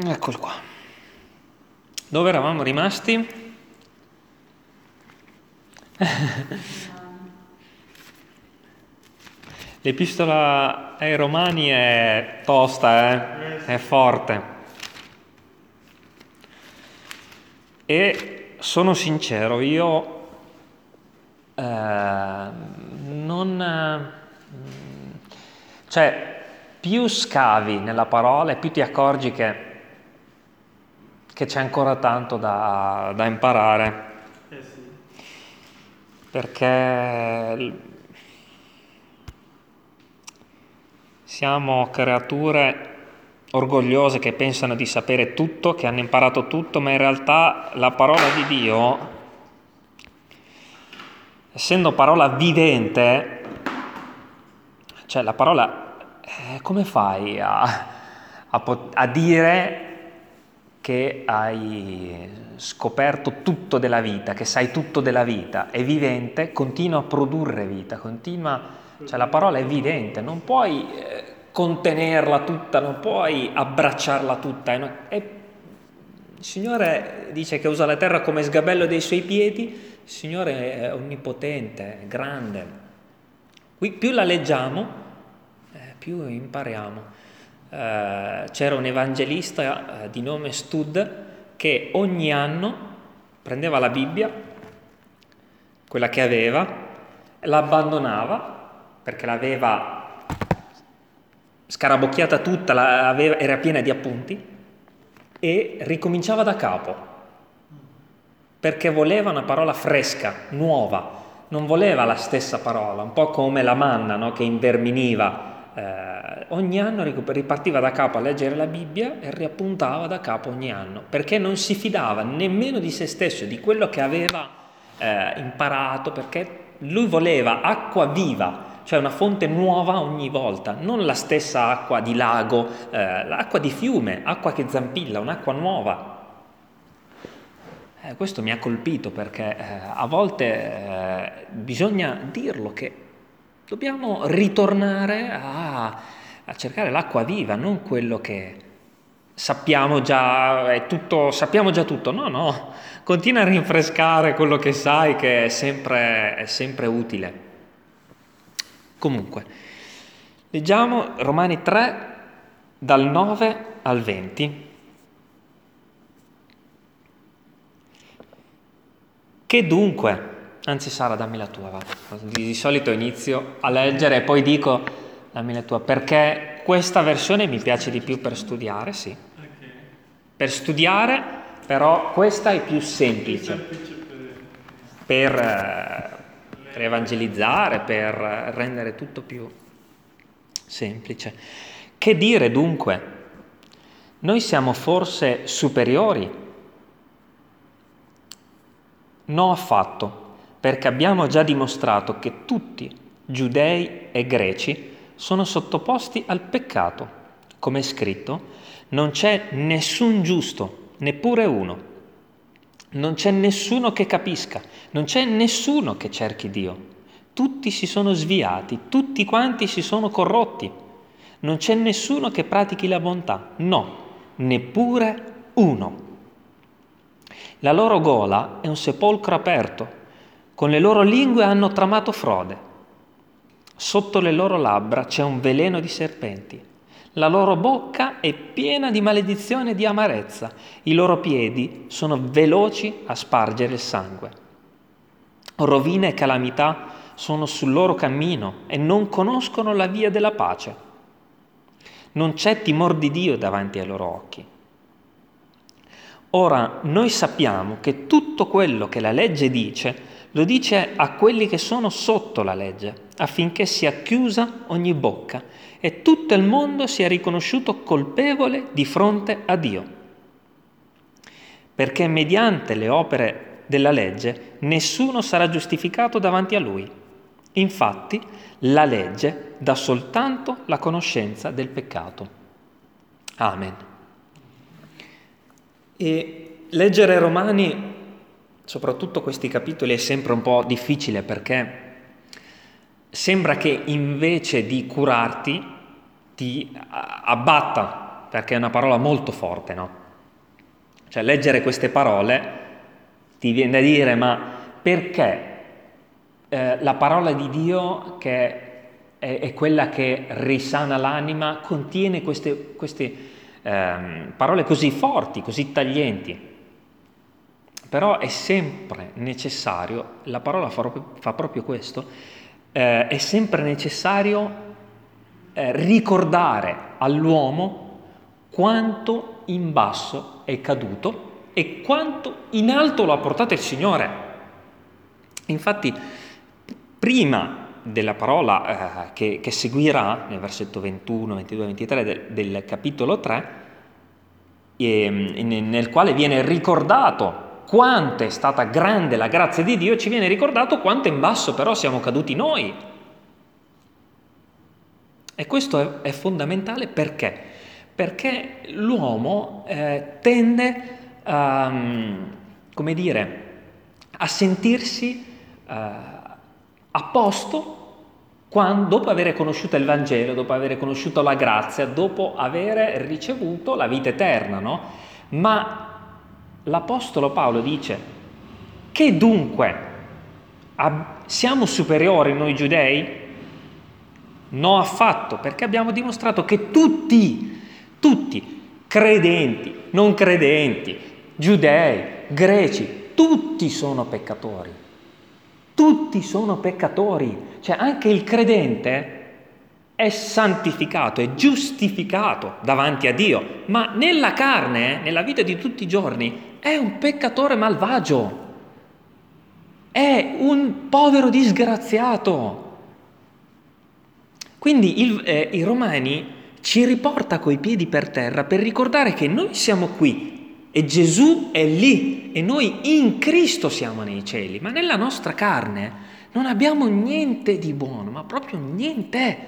Eccolo qua. Dove eravamo rimasti? L'epistola ai Romani è tosta, eh? è forte. E sono sincero, io eh, non... Eh, cioè, più scavi nella parola e più ti accorgi che che c'è ancora tanto da, da imparare. Eh sì. Perché siamo creature orgogliose che pensano di sapere tutto, che hanno imparato tutto, ma in realtà la parola di Dio, essendo parola vivente, cioè la parola, eh, come fai a, a, a dire che hai scoperto tutto della vita, che sai tutto della vita, è vivente, continua a produrre vita, continua, cioè la parola è vivente, non puoi eh, contenerla tutta, non puoi abbracciarla tutta. È, il Signore dice che usa la terra come sgabello dei suoi piedi, il Signore è onnipotente, è grande. Qui più la leggiamo, eh, più impariamo. Eh, c'era un evangelista eh, di nome Stud che ogni anno prendeva la Bibbia, quella che aveva, l'abbandonava perché l'aveva scarabocchiata tutta, era piena di appunti e ricominciava da capo perché voleva una parola fresca, nuova, non voleva la stessa parola, un po' come la manna no? che inverminiva eh, ogni anno ripartiva da capo a leggere la Bibbia e riappuntava da capo ogni anno, perché non si fidava nemmeno di se stesso, di quello che aveva eh, imparato, perché lui voleva acqua viva, cioè una fonte nuova ogni volta, non la stessa acqua di lago, eh, l'acqua di fiume, acqua che zampilla, un'acqua nuova. Eh, questo mi ha colpito perché eh, a volte eh, bisogna dirlo che Dobbiamo ritornare a, a cercare l'acqua viva, non quello che sappiamo già, è tutto, sappiamo già tutto. No, no, continua a rinfrescare quello che sai che è sempre, è sempre utile. Comunque, leggiamo Romani 3 dal 9 al 20. Che dunque? Anzi Sara, dammi la tua, va. Di solito inizio a leggere e poi dico dammi la tua, perché questa versione mi piace di più per studiare, sì. Per studiare, però questa è più semplice. Per, eh, per evangelizzare, per rendere tutto più semplice. Che dire dunque? Noi siamo forse superiori? No affatto perché abbiamo già dimostrato che tutti, giudei e greci, sono sottoposti al peccato. Come è scritto, non c'è nessun giusto, neppure uno. Non c'è nessuno che capisca, non c'è nessuno che cerchi Dio. Tutti si sono sviati, tutti quanti si sono corrotti. Non c'è nessuno che pratichi la bontà, no, neppure uno. La loro gola è un sepolcro aperto con le loro lingue hanno tramato frode. Sotto le loro labbra c'è un veleno di serpenti. La loro bocca è piena di maledizione e di amarezza. I loro piedi sono veloci a spargere il sangue. Rovina e calamità sono sul loro cammino e non conoscono la via della pace. Non c'è timor di Dio davanti ai loro occhi. Ora, noi sappiamo che tutto quello che la legge dice lo dice a quelli che sono sotto la legge, affinché sia chiusa ogni bocca e tutto il mondo sia riconosciuto colpevole di fronte a Dio. Perché mediante le opere della legge nessuno sarà giustificato davanti a lui. Infatti la legge dà soltanto la conoscenza del peccato. Amen. E leggere Romani soprattutto questi capitoli è sempre un po' difficile perché sembra che invece di curarti ti abbatta, perché è una parola molto forte, no? Cioè leggere queste parole ti viene da dire ma perché eh, la parola di Dio che è, è, quella che risana l'anima contiene queste, queste eh, parole così forti, così taglienti? Però è sempre necessario, la parola fa, fa proprio questo, eh, è sempre necessario eh, ricordare all'uomo quanto in basso è caduto e quanto in alto lo ha portato il Signore. Infatti, prima della parola eh, che, che, seguirà, nel versetto 21, 22, 23 del, del capitolo 3, eh, nel quale viene ricordato quanto è stata grande la grazia di Dio, ci viene ricordato quanto in basso però siamo caduti noi. E questo è, fondamentale perché? Perché l'uomo eh, tende a, come dire, a sentirsi eh, a posto quando, dopo aver conosciuto il Vangelo, dopo aver conosciuto la grazia, dopo aver ricevuto la vita eterna, no? Ma l'Apostolo Paolo dice che dunque siamo superiori noi giudei? No affatto, perché abbiamo dimostrato che tutti, tutti, credenti, non credenti, giudei, greci, tutti sono peccatori. Tutti sono peccatori. Cioè anche il credente è santificato, è giustificato davanti a Dio, ma nella carne, nella vita di tutti i giorni, è un peccatore malvagio, è un povero disgraziato. Quindi il, eh, i Romani ci riporta coi piedi per terra per ricordare che noi siamo qui e Gesù è lì e noi in Cristo siamo nei cieli, ma nella nostra carne non abbiamo niente di buono, ma proprio niente.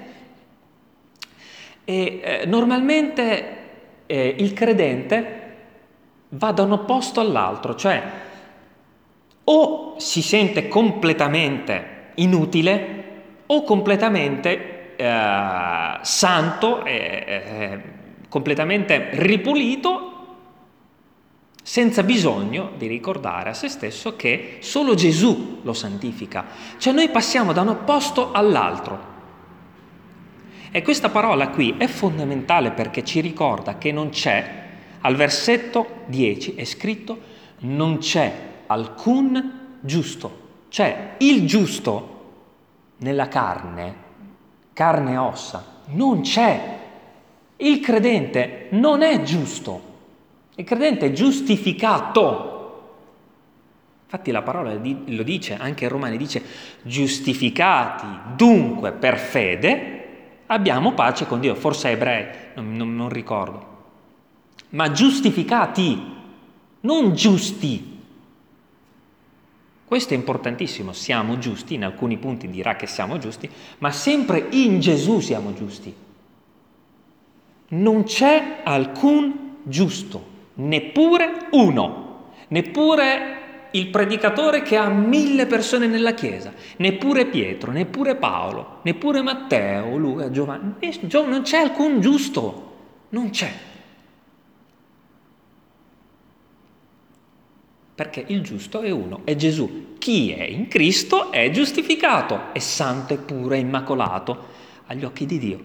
E eh, normalmente eh, il credente va da un opposto all'altro, cioè o si sente completamente inutile o completamente eh, santo, eh, completamente ripulito, senza bisogno di ricordare a se stesso che solo Gesù lo santifica. Cioè noi passiamo da un opposto all'altro. E questa parola qui è fondamentale perché ci ricorda che non c'è al versetto 10 è scritto non c'è alcun giusto, cioè il giusto nella carne, carne e ossa, non c'è. Il credente non è giusto, il credente è giustificato. Infatti la parola lo dice, anche in Romani dice, giustificati dunque per fede, abbiamo pace con Dio, forse ebrei, non, non, non ricordo ma giustificati, non giusti. Questo è importantissimo, siamo giusti, in alcuni punti dirà che siamo giusti, ma sempre in Gesù siamo giusti. Non c'è alcun giusto, neppure uno, neppure il predicatore che ha mille persone nella chiesa, neppure Pietro, neppure Paolo, neppure Matteo, Luca, Giovanni, non c'è alcun giusto, non c'è. Perché il giusto è uno, è Gesù. Chi è in Cristo è giustificato, è santo, è puro, è immacolato agli occhi di Dio.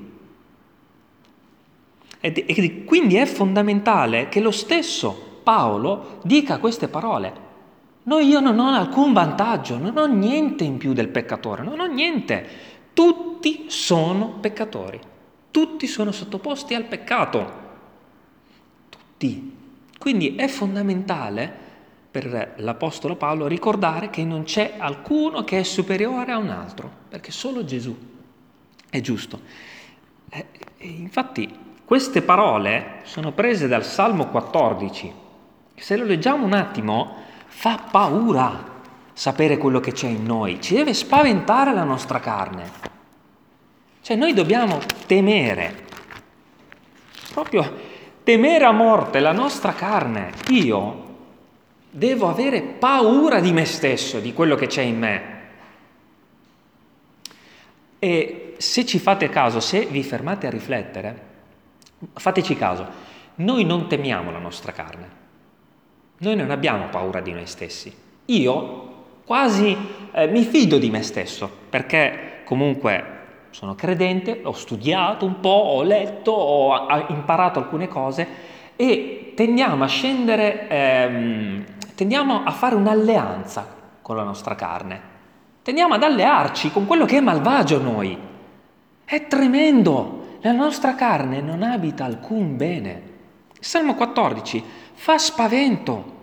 E quindi è fondamentale che lo stesso Paolo dica queste parole. No, io non ho alcun vantaggio, non ho niente in più del peccatore, non ho niente. Tutti sono peccatori, tutti sono sottoposti al peccato. Tutti. Quindi è fondamentale per l'Apostolo Paolo ricordare che non c'è alcuno che è superiore a un altro, perché solo Gesù è giusto. E infatti queste parole sono prese dal Salmo 14. Se lo leggiamo un attimo, fa paura sapere quello che c'è in noi, ci deve spaventare la nostra carne. Cioè noi dobbiamo temere, proprio temere a morte la nostra carne. Io devo avere paura di me stesso, di quello che c'è in me. E se ci fate caso, se vi fermate a riflettere, fateci caso, noi non temiamo la nostra carne, noi non abbiamo paura di noi stessi. Io quasi eh, mi fido di me stesso, perché comunque sono credente, ho studiato un po', ho letto, ho imparato alcune cose e tendiamo a scendere, ehm, tendiamo a fare un'alleanza con la nostra carne, tendiamo ad allearci con quello che è malvagio noi. È tremendo, la nostra carne non abita alcun bene. Salmo 14 fa spavento,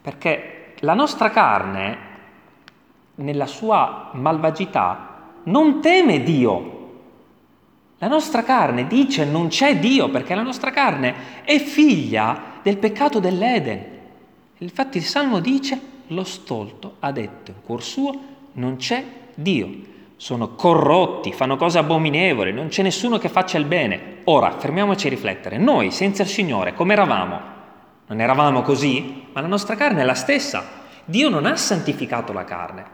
perché la nostra carne, nella sua malvagità, non teme Dio. La nostra carne dice non c'è Dio perché la nostra carne è figlia del peccato dell'Eden. Infatti il Salmo dice lo stolto ha detto in cuor suo non c'è Dio. Sono corrotti, fanno cose abominevoli, non c'è nessuno che faccia il bene. Ora, fermiamoci a riflettere. Noi, senza il Signore, come eravamo? Non eravamo così? Ma la nostra carne è la stessa. Dio non ha santificato la carne.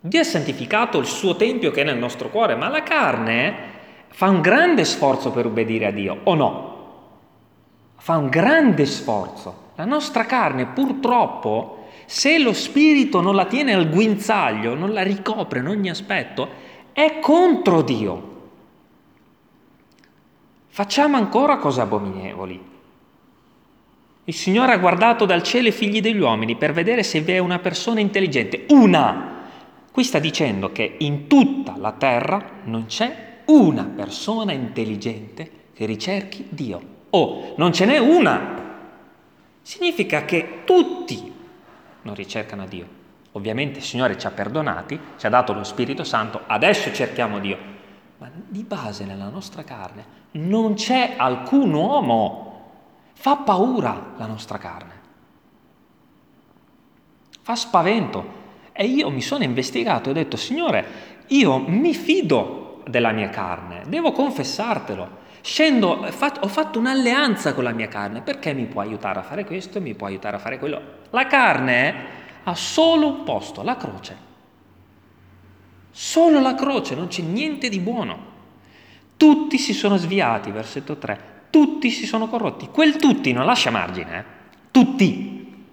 Dio ha santificato il suo tempio che è nel nostro cuore, ma la carne fa un grande sforzo per obbedire a Dio, o no? Fa un grande sforzo. La nostra carne purtroppo, se lo spirito non la tiene al guinzaglio, non la ricopre in ogni aspetto, è contro Dio. Facciamo ancora cose abominevoli. Il Signore ha guardato dal cielo i figli degli uomini per vedere se vi è una persona intelligente, una Qui sta dicendo che in tutta la terra non c'è una persona intelligente che ricerchi Dio. O non ce n'è una. Significa che tutti non ricercano Dio. Ovviamente il Signore ci ha perdonati, ci ha dato lo Spirito Santo, adesso cerchiamo Dio. Ma di base nella nostra carne non c'è alcun uomo. Fa paura la nostra carne. Fa spavento. E io mi sono investigato e ho detto, Signore, io mi fido della mia carne, devo confessartelo. Scendo, ho fatto un'alleanza con la mia carne, perché mi può aiutare a fare questo, mi può aiutare a fare quello. La carne ha solo un posto, la croce. Solo la croce, non c'è niente di buono. Tutti si sono sviati, versetto 3, tutti si sono corrotti. Quel tutti non lascia margine, eh? tutti.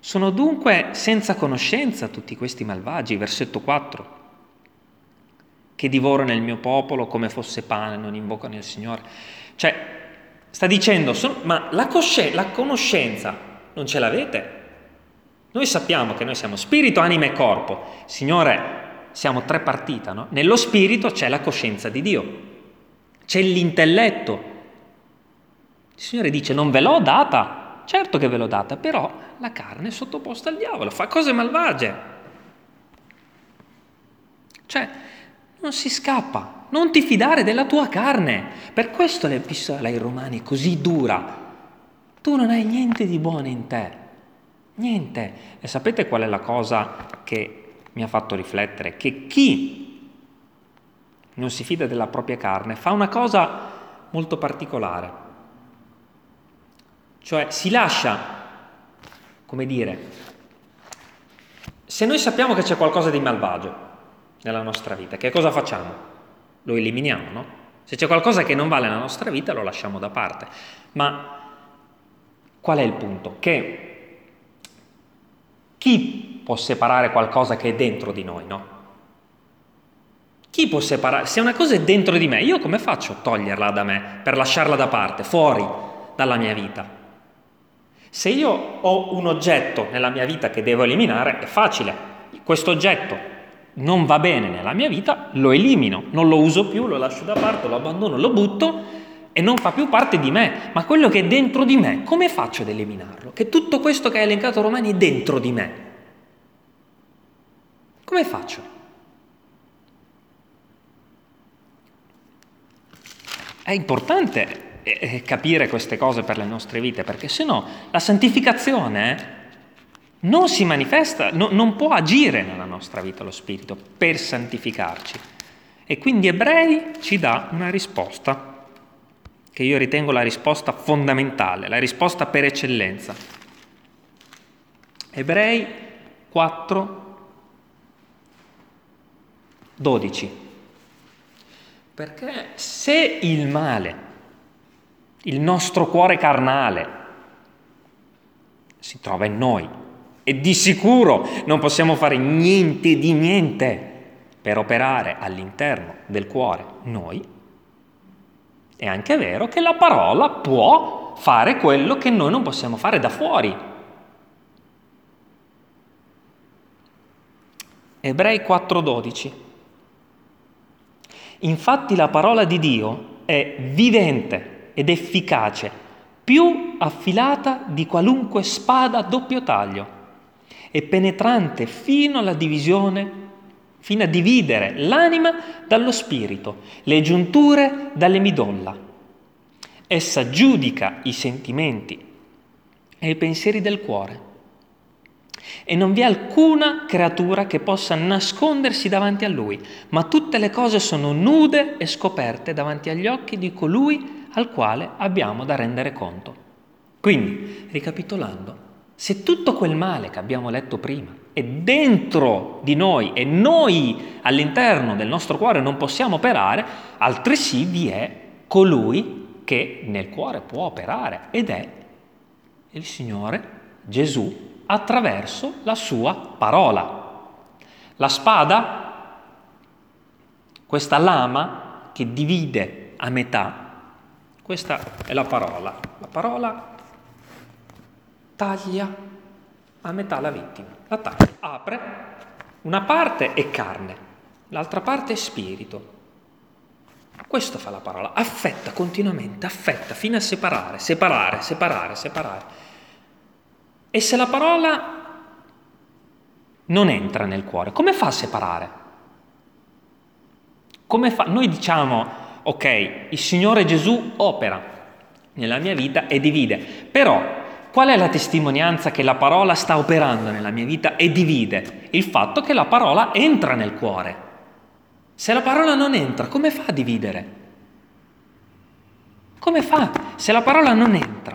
Sono dunque senza conoscenza tutti questi malvagi, versetto 4, che divorano il mio popolo come fosse pane, non invocano il Signore. Cioè, sta dicendo, ma la, cosce- la conoscenza non ce l'avete? Noi sappiamo che noi siamo spirito, anima e corpo. Signore, siamo tre partite, no? Nello spirito c'è la coscienza di Dio, c'è l'intelletto. Il Signore dice, non ve l'ho data, Certo che ve l'ho data, però la carne è sottoposta al diavolo, fa cose malvagie. Cioè, non si scappa, non ti fidare della tua carne. Per questo l'epistola ai Romani è così dura. Tu non hai niente di buono in te, niente. E sapete qual è la cosa che mi ha fatto riflettere? Che chi non si fida della propria carne fa una cosa molto particolare cioè si lascia, come dire, se noi sappiamo che c'è qualcosa di malvagio nella nostra vita, che cosa facciamo? Lo eliminiamo, no? Se c'è qualcosa che non vale nella nostra vita lo lasciamo da parte. Ma qual è il punto? Che chi può separare qualcosa che è dentro di noi, no? Chi può separare? Se una cosa è dentro di me, io come faccio a toglierla da me per lasciarla da parte, fuori dalla mia vita? Se io ho un oggetto nella mia vita che devo eliminare, è facile. Questo oggetto non va bene nella mia vita, lo elimino, non lo uso più, lo lascio da parte, lo abbandono, lo butto e non fa più parte di me. Ma quello che è dentro di me, come faccio ad eliminarlo? Che tutto questo che ha elencato Romani è dentro di me. Come faccio? È importante eh, capire queste cose per le nostre vite, perché se no la santificazione non si manifesta, no, non può agire nella nostra vita lo Spirito per santificarci. E quindi Ebrei ci dà una risposta, che io ritengo la risposta fondamentale, la risposta per eccellenza. Ebrei 4, 12. Perché se il male, il nostro cuore carnale, si trova in noi e di sicuro non possiamo fare niente di niente per operare all'interno del cuore noi, è anche vero che la parola può fare quello che noi non possiamo fare da fuori. Ebrei 4:12. Infatti la parola di Dio è vivente ed efficace, più affilata di qualunque spada a doppio taglio e penetrante fino alla divisione fino a dividere l'anima dallo spirito, le giunture dalle midolla. Essa giudica i sentimenti e i pensieri del cuore. E non vi è alcuna creatura che possa nascondersi davanti a lui, ma tutte le cose sono nude e scoperte davanti agli occhi di colui al quale abbiamo da rendere conto. Quindi, ricapitolando, se tutto quel male che abbiamo letto prima è dentro di noi e noi all'interno del nostro cuore non possiamo operare, altresì vi è colui che nel cuore può operare ed è il Signore Gesù attraverso la sua parola. La spada, questa lama che divide a metà, questa è la parola. La parola taglia a metà la vittima. La taglia, apre, una parte è carne, l'altra parte è spirito. Questo fa la parola, affetta continuamente, affetta fino a separare, separare, separare, separare. E se la parola non entra nel cuore, come fa a separare? Come fa? Noi diciamo, ok, il Signore Gesù opera nella mia vita e divide, però Qual è la testimonianza che la parola sta operando nella mia vita e divide? Il fatto che la parola entra nel cuore. Se la parola non entra, come fa a dividere? Come fa? Se la parola non entra,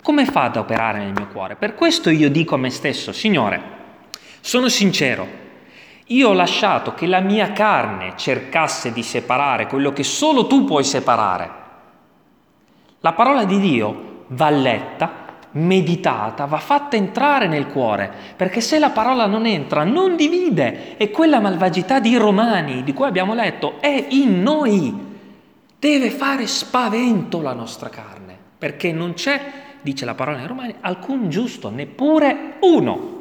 come fa ad operare nel mio cuore? Per questo io dico a me stesso, Signore, sono sincero, io ho lasciato che la mia carne cercasse di separare quello che solo tu puoi separare. La parola di Dio va letta, meditata, va fatta entrare nel cuore, perché se la parola non entra, non divide, e quella malvagità di Romani di cui abbiamo letto è in noi. Deve fare spavento la nostra carne, perché non c'è, dice la parola in Romani, alcun giusto, neppure uno.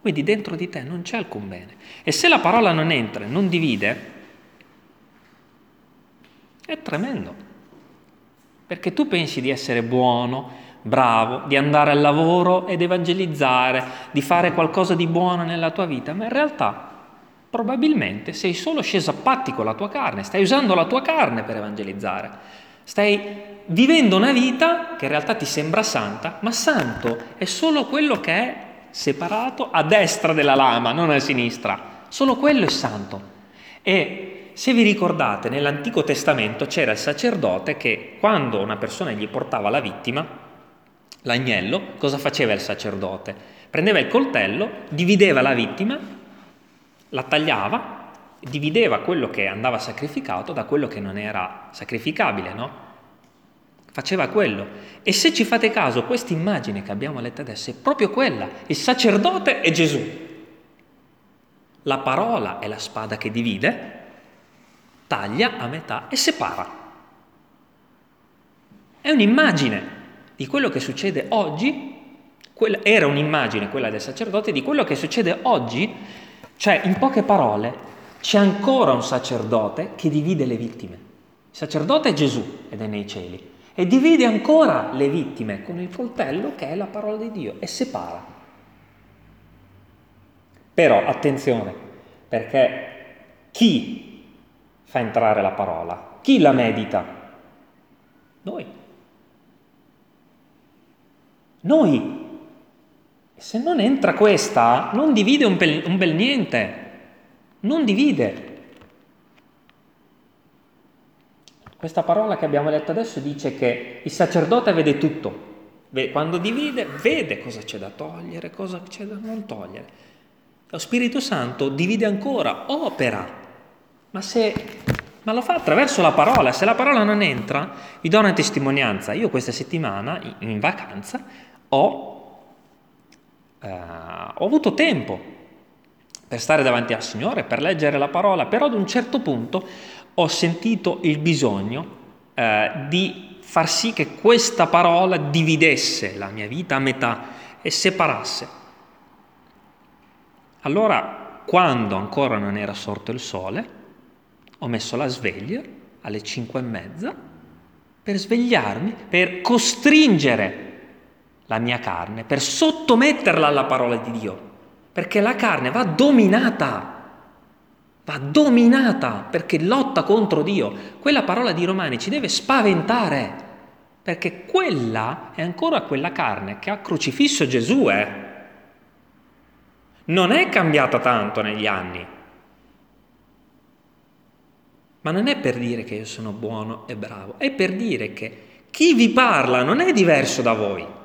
Quindi dentro di te non c'è alcun bene. E se la parola non entra non divide, è tremendo. Perché tu pensi di essere buono, bravo, di andare al lavoro ed evangelizzare, di fare qualcosa di buono nella tua vita, ma in realtà probabilmente sei solo sceso a patti con la tua carne, stai usando la tua carne per evangelizzare, stai vivendo una vita che in realtà ti sembra santa, ma santo è solo quello che è separato a destra della lama, non a sinistra, solo quello è santo. E se vi ricordate, nell'Antico Testamento c'era il sacerdote che quando una persona gli portava la vittima, L'agnello, cosa faceva il sacerdote? Prendeva il coltello, divideva la vittima, la tagliava, divideva quello che andava sacrificato da quello che non era sacrificabile, no? Faceva quello. E se ci fate caso, questa immagine che abbiamo letto adesso è proprio quella. Il sacerdote è Gesù. La parola è la spada che divide, taglia a metà e separa. È un'immagine di quello che succede oggi, era un'immagine quella del sacerdote, di quello che succede oggi, cioè in poche parole c'è ancora un sacerdote che divide le vittime. Il sacerdote è Gesù ed è nei cieli e divide ancora le vittime con il coltello che è la parola di Dio e separa. Però attenzione, perché chi fa entrare la parola? Chi la medita? Noi. Noi. Se non entra questa, non divide un bel, un bel niente. Non divide. Questa parola che abbiamo letto adesso dice che il sacerdote vede tutto. Quando divide, vede cosa c'è da togliere, cosa c'è da non togliere. Lo Spirito Santo divide ancora, opera. Ma se, ma lo fa attraverso la parola. Se la parola non entra, vi do una testimonianza. Io questa settimana, in vacanza, ho, eh, ho avuto tempo per stare davanti al Signore, per leggere la parola, però ad un certo punto ho sentito il bisogno eh, di far sì che questa parola dividesse la mia vita a metà e separasse. Allora, quando ancora non era sorto il sole, ho messo la sveglia alle cinque e mezza per svegliarmi, per costringere la mia carne, per sottometterla alla parola di Dio, perché la carne va dominata va dominata perché lotta contro Dio. Quella parola di Romani ci deve spaventare, perché quella è ancora quella carne che ha crocifisso Gesù. Eh. Non è cambiata tanto negli anni. Ma non è per dire che io sono buono e bravo, è per dire che chi vi parla non è diverso da voi.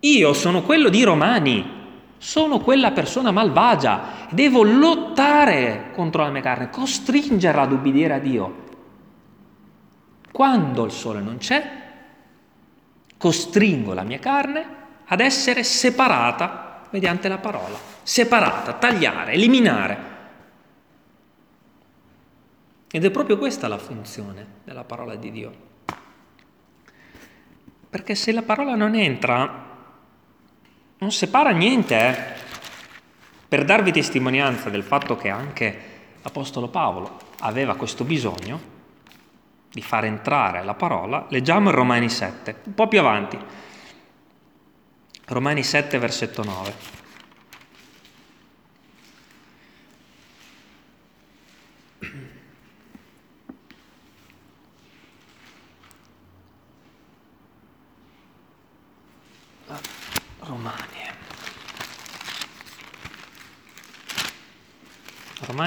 Io sono quello di Romani, sono quella persona malvagia, devo lottare contro la mia carne, costringerla ad ubbidire a Dio. Quando il sole non c'è, costringo la mia carne ad essere separata mediante la parola, separata, tagliare, eliminare. Ed è proprio questa la funzione della parola di Dio. Perché se la parola non entra, non separa niente. Eh. Per darvi testimonianza del fatto che anche l'Apostolo Paolo aveva questo bisogno di far entrare la parola, leggiamo in Romani 7, un po' più avanti. Romani 7, versetto 9. Romani.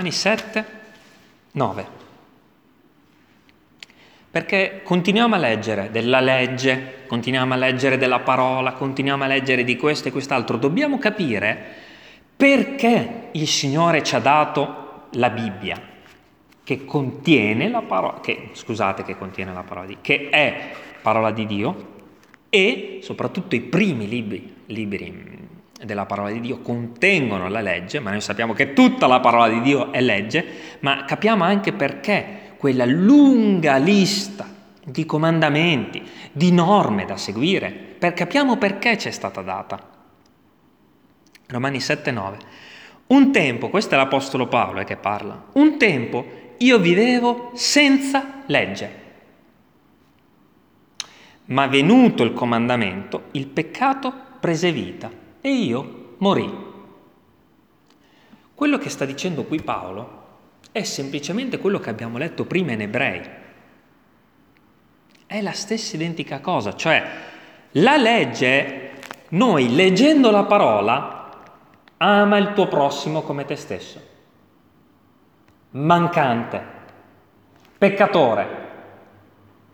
Romani 7, 9. Perché continuiamo a leggere della legge, continuiamo a leggere della parola, continuiamo a leggere di questo e quest'altro. Dobbiamo capire perché il Signore ci ha dato la Bibbia, che contiene la parola, che, scusate, che contiene la parola di, che è parola di Dio, e soprattutto i primi libri, libri della parola di Dio contengono la legge, ma noi sappiamo che tutta la parola di Dio è legge, ma capiamo anche perché quella lunga lista di comandamenti, di norme da seguire, per capiamo perché ci è stata data. Romani 7:9. Un tempo, questo è l'Apostolo Paolo eh, che parla, un tempo io vivevo senza legge ma venuto il comandamento, il peccato prese vita e io morì. Quello che sta dicendo qui Paolo è semplicemente quello che abbiamo letto prima in ebrei. È la stessa identica cosa, cioè la legge, noi leggendo la parola, ama il tuo prossimo come te stesso, mancante, peccatore,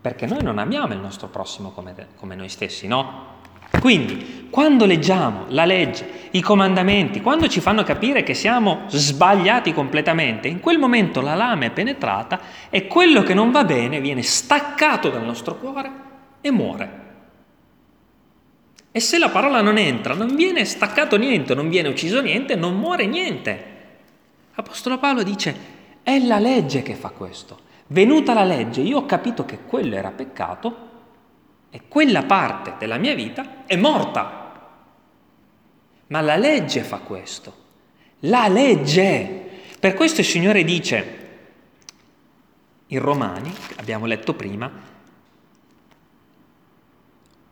perché noi non amiamo il nostro prossimo come, come noi stessi, no? Quindi, quando leggiamo la legge, i comandamenti, quando ci fanno capire che siamo sbagliati completamente, in quel momento la lama è penetrata e quello che non va bene viene staccato dal nostro cuore e muore. E se la parola non entra, non viene staccato niente, non viene ucciso niente, non muore niente. L'Apostolo Paolo dice, è la legge che fa questo. Venuta la legge, io ho capito che quello era peccato e quella parte della mia vita è morta. Ma la legge fa questo. La legge. Per questo il Signore dice in Romani, abbiamo letto prima,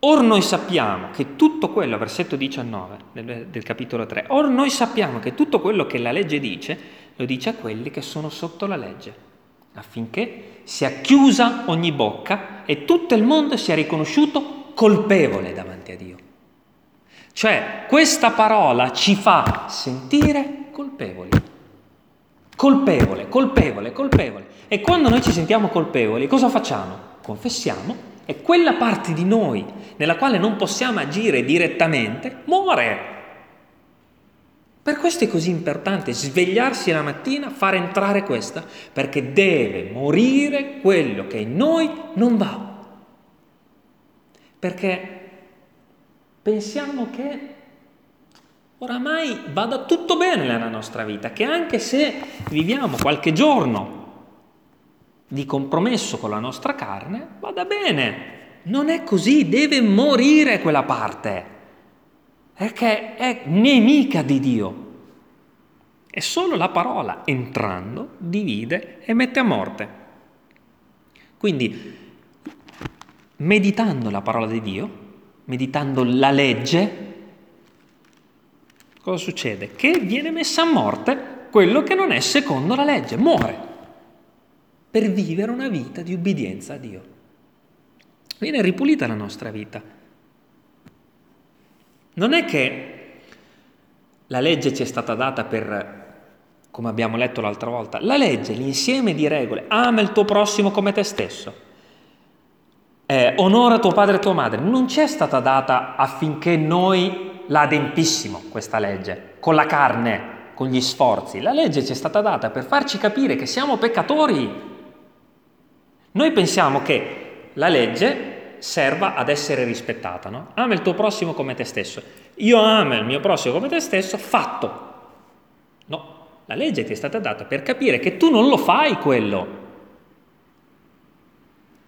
Or noi sappiamo che tutto quello, versetto 19 del, del, capitolo 3, or noi sappiamo che tutto quello che la legge dice, lo dice a quelli che sono sotto la legge affinché sia chiusa ogni bocca e tutto il mondo sia riconosciuto colpevole davanti a Dio. Cioè, questa parola ci fa sentire colpevoli. Colpevole, colpevole, colpevole. E quando noi ci sentiamo colpevoli, cosa facciamo? Confessiamo e quella parte di noi nella quale non possiamo agire direttamente muore. Per questo è così importante svegliarsi la mattina, fare entrare questa, perché deve morire quello che in noi non va. Perché pensiamo che oramai vada tutto bene nella nostra vita, che anche se viviamo qualche giorno di compromesso con la nostra carne, vada bene. Non è così, deve morire quella parte, perché è nemica di Dio. E solo la parola entrando divide e mette a morte. Quindi, meditando la parola di Dio, meditando la legge, cosa succede? Che viene messa a morte quello che non è secondo la legge, muore per vivere una vita di ubbidienza a Dio. Viene ripulita la nostra vita. Non è che la legge ci è stata data per, come abbiamo letto l'altra volta, la legge, l'insieme di regole, ama il tuo prossimo come te stesso, eh, onora tuo padre e tua madre, non ci è stata data affinché noi la adempissimo questa legge, con la carne, con gli sforzi. La legge ci è stata data per farci capire che siamo peccatori. Noi pensiamo che la legge serva ad essere rispettata, no? Ama il tuo prossimo come te stesso. Io amo il mio prossimo come te stesso, fatto. No, la legge ti è stata data per capire che tu non lo fai quello.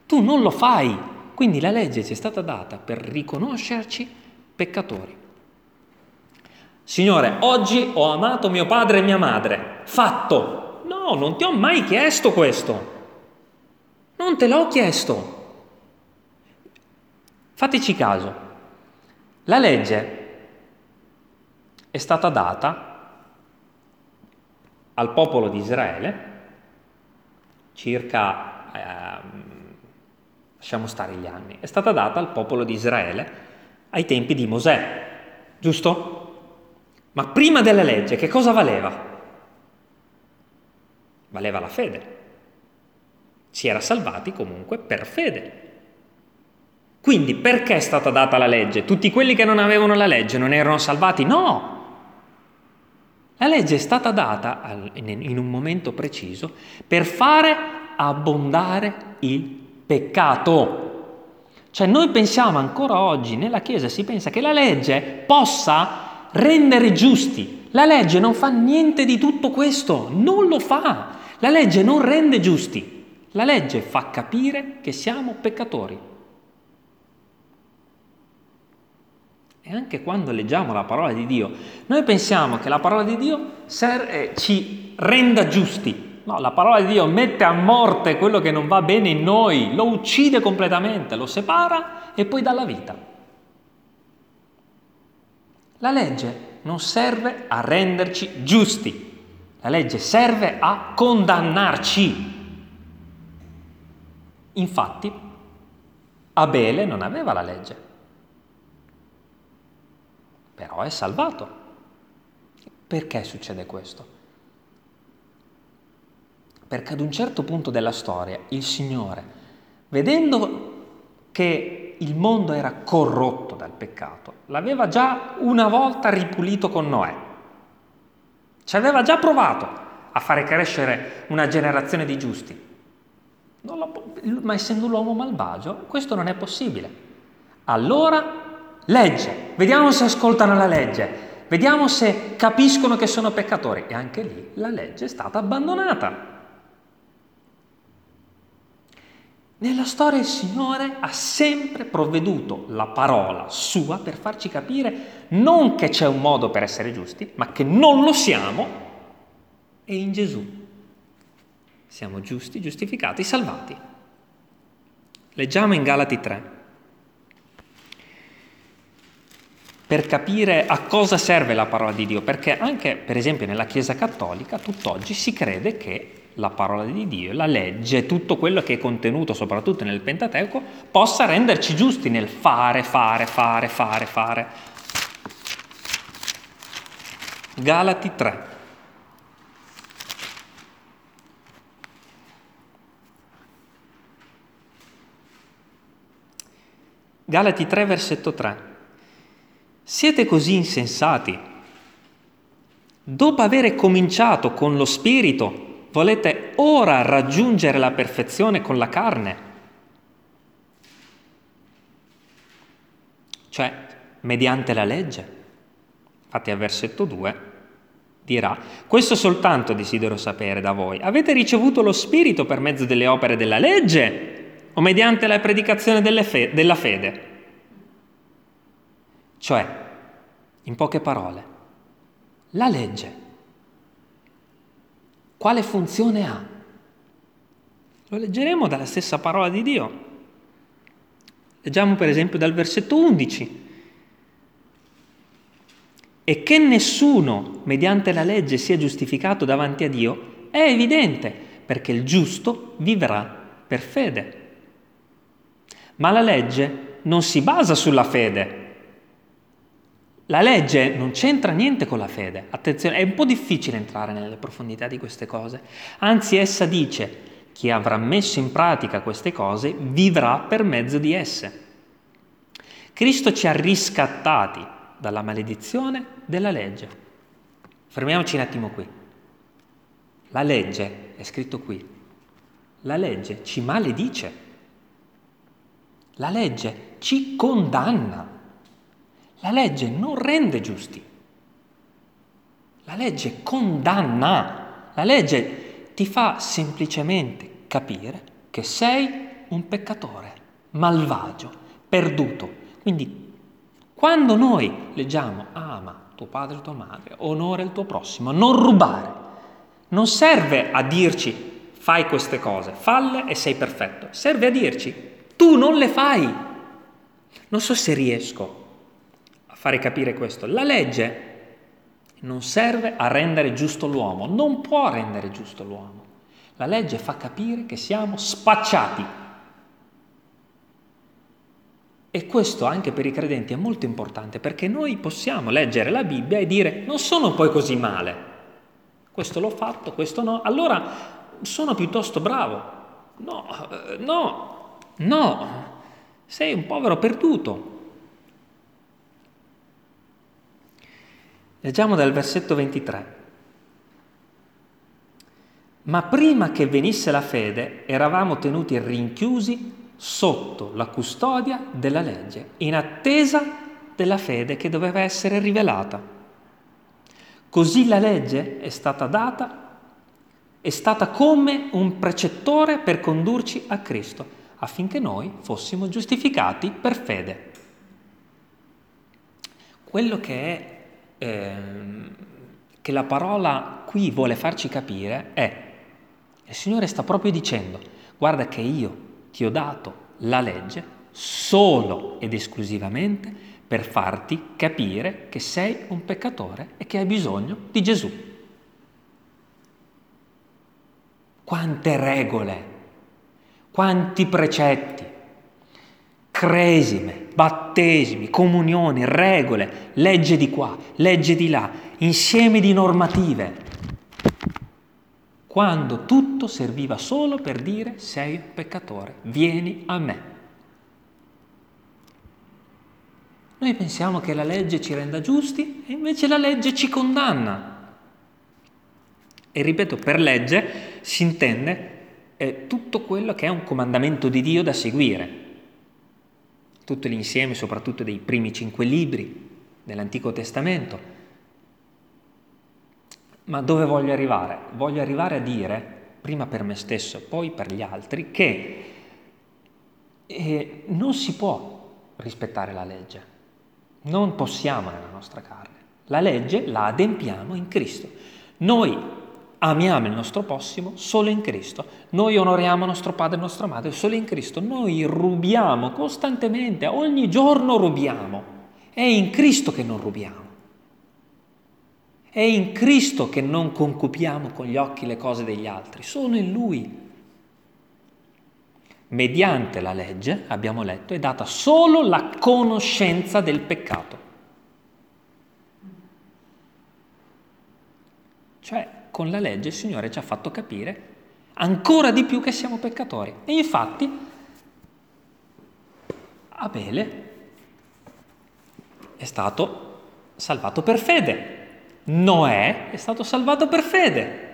Tu non lo fai. Quindi la legge ci è stata data per riconoscerci peccatori. Signore, oggi ho amato mio padre e mia madre. Fatto. No, non ti ho mai chiesto questo. Non te l'ho chiesto. Fateci caso. La legge è stata data al popolo di Israele circa, eh, lasciamo stare gli anni, è stata data al popolo di Israele ai tempi di Mosè, giusto? Ma prima della legge che cosa valeva? Valeva la fede si era salvati comunque per fede. Quindi perché è stata data la legge? Tutti quelli che non avevano la legge non erano salvati? No! La legge è stata data in un momento preciso per fare abbondare il peccato. Cioè noi pensiamo ancora oggi, nella Chiesa si pensa che la legge possa rendere giusti. La legge non fa niente di tutto questo, non lo fa. La legge non rende giusti. La legge fa capire che siamo peccatori. Anche quando leggiamo la parola di Dio, noi pensiamo che la parola di Dio serve, ci renda giusti. No, la parola di Dio mette a morte quello che non va bene in noi, lo uccide completamente, lo separa e poi dà la vita. La legge non serve a renderci giusti, la legge serve a condannarci. Infatti, Abele non aveva la legge, però è salvato. Perché succede questo? Perché ad un certo punto della storia il Signore, vedendo che il mondo era corrotto dal peccato, l'aveva già una volta ripulito con Noè. Ci aveva già provato a fare crescere una generazione di giusti ma essendo l'uomo malvagio, questo non è possibile. Allora, legge, vediamo se ascoltano la legge, vediamo se capiscono che sono peccatori. E anche lì la legge è stata abbandonata. Nella storia il Signore ha sempre provveduto la parola sua per farci capire non che c'è un modo per essere giusti, ma che non lo siamo e in Gesù siamo giusti, giustificati, salvati. Leggiamo in Galati 3. Per capire a cosa serve la parola di Dio, perché anche per esempio nella Chiesa Cattolica tutt'oggi si crede che la parola di Dio, la legge, tutto quello che è contenuto soprattutto nel Pentateuco, possa renderci giusti nel fare, fare, fare, fare, fare. Galati 3. Galati 3, versetto 3. Siete così insensati? dopo aver cominciato con lo spirito, volete ora raggiungere la perfezione con la carne. Cioè, mediante la legge. Infatti al versetto 2 dirà, questo soltanto desidero sapere da voi, avete ricevuto lo Spirito per mezzo delle opere della legge o mediante la predicazione fe- della fede? Cioè, in poche parole, la legge, quale funzione ha? Lo leggeremo dalla stessa parola di Dio. Leggiamo per esempio dal versetto 11 e che nessuno mediante la legge sia giustificato davanti a Dio è evidente, perché il giusto vivrà per fede. Ma la legge non si basa sulla fede. La legge non c'entra niente con la fede. Attenzione, è un po' difficile entrare nelle profondità di queste cose. Anzi, essa dice, chi avrà messo in pratica queste cose vivrà per mezzo di esse. Cristo ci ha riscattati dalla maledizione della legge. Fermiamoci un attimo qui. La legge, è scritto qui, la legge ci maledice, la legge ci condanna, la legge non rende giusti, la legge condanna, la legge ti fa semplicemente capire che sei un peccatore, malvagio, perduto. Quindi quando noi leggiamo ama tuo padre e tua madre, onora il tuo prossimo, non rubare, non serve a dirci fai queste cose, falle e sei perfetto, serve a dirci tu non le fai. Non so se riesco fare capire questo. La legge non serve a rendere giusto l'uomo, non può rendere giusto l'uomo. La legge fa capire che siamo spacciati e questo anche per i credenti è molto importante perché noi possiamo leggere la Bibbia e dire non sono poi così male. Questo l'ho fatto, questo no. Allora sono piuttosto bravo. No, eh, no, no. Sei un povero perduto. Leggiamo dal versetto 23. Ma prima che venisse la fede eravamo tenuti rinchiusi sotto la custodia della legge, in attesa della fede che doveva essere rivelata. Così la legge è stata data, è stata come un precettore per condurci a Cristo, affinché noi fossimo giustificati per fede. Quello che, è, eh, che la parola qui vuole farci capire è, il Signore sta proprio dicendo, guarda che io ti ho dato la legge solo ed esclusivamente per farti capire che sei un peccatore e che hai bisogno di Gesù. Quante regole, quanti precetti, cresime, battesimi, comunioni, regole, legge di qua, legge di là, insieme di normative quando tutto serviva solo per dire sei un peccatore, vieni a me. Noi pensiamo che la legge ci renda giusti e invece la legge ci condanna. E ripeto, per legge si intende eh, tutto quello che è un comandamento di Dio da seguire, tutto l'insieme soprattutto dei primi cinque libri dell'Antico Testamento ma dove voglio arrivare? Voglio arrivare a dire, prima per me stesso, poi per gli altri, che eh, non si può rispettare la legge. Non possiamo nella nostra carne. La legge la adempiamo in Cristo. Noi amiamo il nostro prossimo solo in Cristo. Noi onoriamo nostro padre e nostra madre solo in Cristo. Noi rubiamo costantemente, ogni giorno rubiamo. È in Cristo che non rubiamo. È in Cristo che non concupiamo con gli occhi le cose degli altri, sono in Lui. Mediante la legge, abbiamo letto, è data solo la conoscenza del peccato. Cioè, con la legge il Signore ci ha fatto capire ancora di più che siamo peccatori. E infatti, Abele è stato salvato per fede Noè è stato salvato per fede.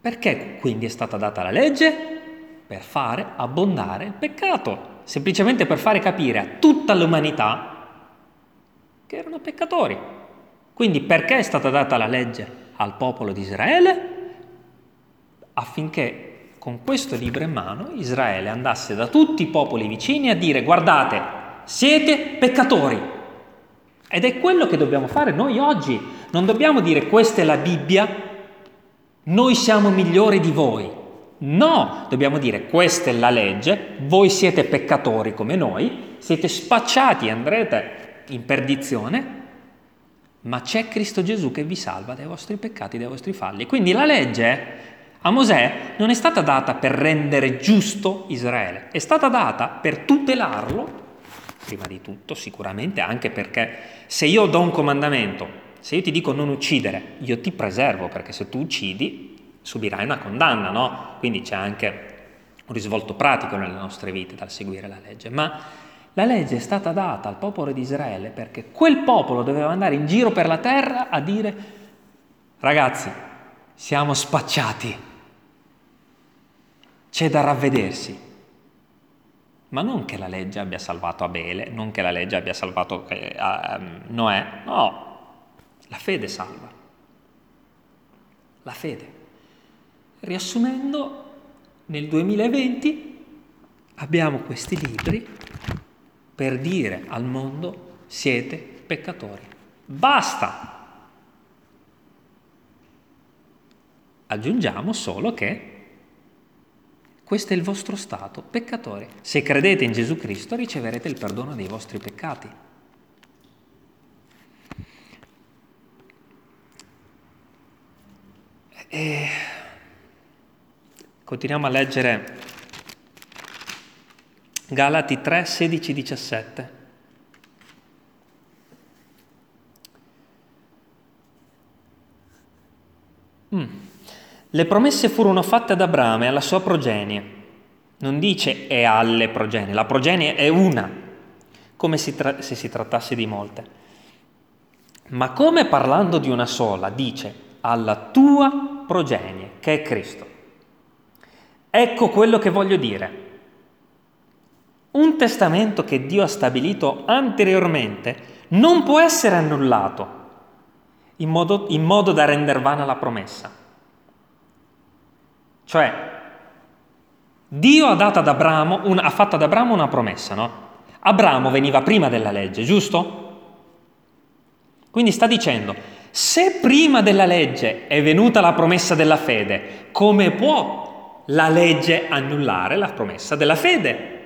Perché quindi è stata data la legge? Per fare abbondare il peccato, semplicemente per fare capire a tutta l'umanità che erano peccatori. Quindi perché è stata data la legge al popolo di Israele? Affinché con questo libro in mano Israele andasse da tutti i popoli vicini a dire guardate, siete peccatori. Ed è quello che dobbiamo fare noi oggi. Non dobbiamo dire questa è la Bibbia, noi siamo migliori di voi. No, dobbiamo dire questa è la legge, voi siete peccatori come noi, siete spacciati andrete in perdizione, ma c'è Cristo Gesù che vi salva dai vostri peccati, dai vostri falli. Quindi la legge a Mosè non è stata data per rendere giusto Israele, è stata data per tutelarlo, prima di tutto sicuramente, anche perché se io do un comandamento se io ti dico non uccidere, io ti preservo perché se tu uccidi subirai una condanna, no? Quindi c'è anche un risvolto pratico nelle nostre vite dal seguire la legge. Ma la legge è stata data al popolo di Israele perché quel popolo doveva andare in giro per la terra a dire ragazzi, siamo spacciati, c'è da ravvedersi. Ma non che la legge abbia salvato Abele, non che la legge abbia salvato eh, Noè, no, la fede salva. La fede. Riassumendo, nel 2020 abbiamo questi libri per dire al mondo siete peccatori. Basta! Aggiungiamo solo che questo è il vostro stato, peccatori. Se credete in Gesù Cristo riceverete il perdono dei vostri peccati. E continuiamo a leggere Galati 3, 16, 17. Mm. Le promesse furono fatte ad Abramo e alla sua progenie. Non dice è alle progenie, la progenie è una, come si tra- se si trattasse di molte. Ma come parlando di una sola, dice alla tua progenie, che è Cristo. Ecco quello che voglio dire. Un testamento che Dio ha stabilito anteriormente non può essere annullato in modo, in modo da rendere vana la promessa. Cioè, Dio ha, dato ad Abramo, un, ha fatto ad Abramo una promessa, no? Abramo veniva prima della legge, giusto? Quindi sta dicendo, se prima della legge è venuta la promessa della fede, come può la legge annullare la promessa della fede?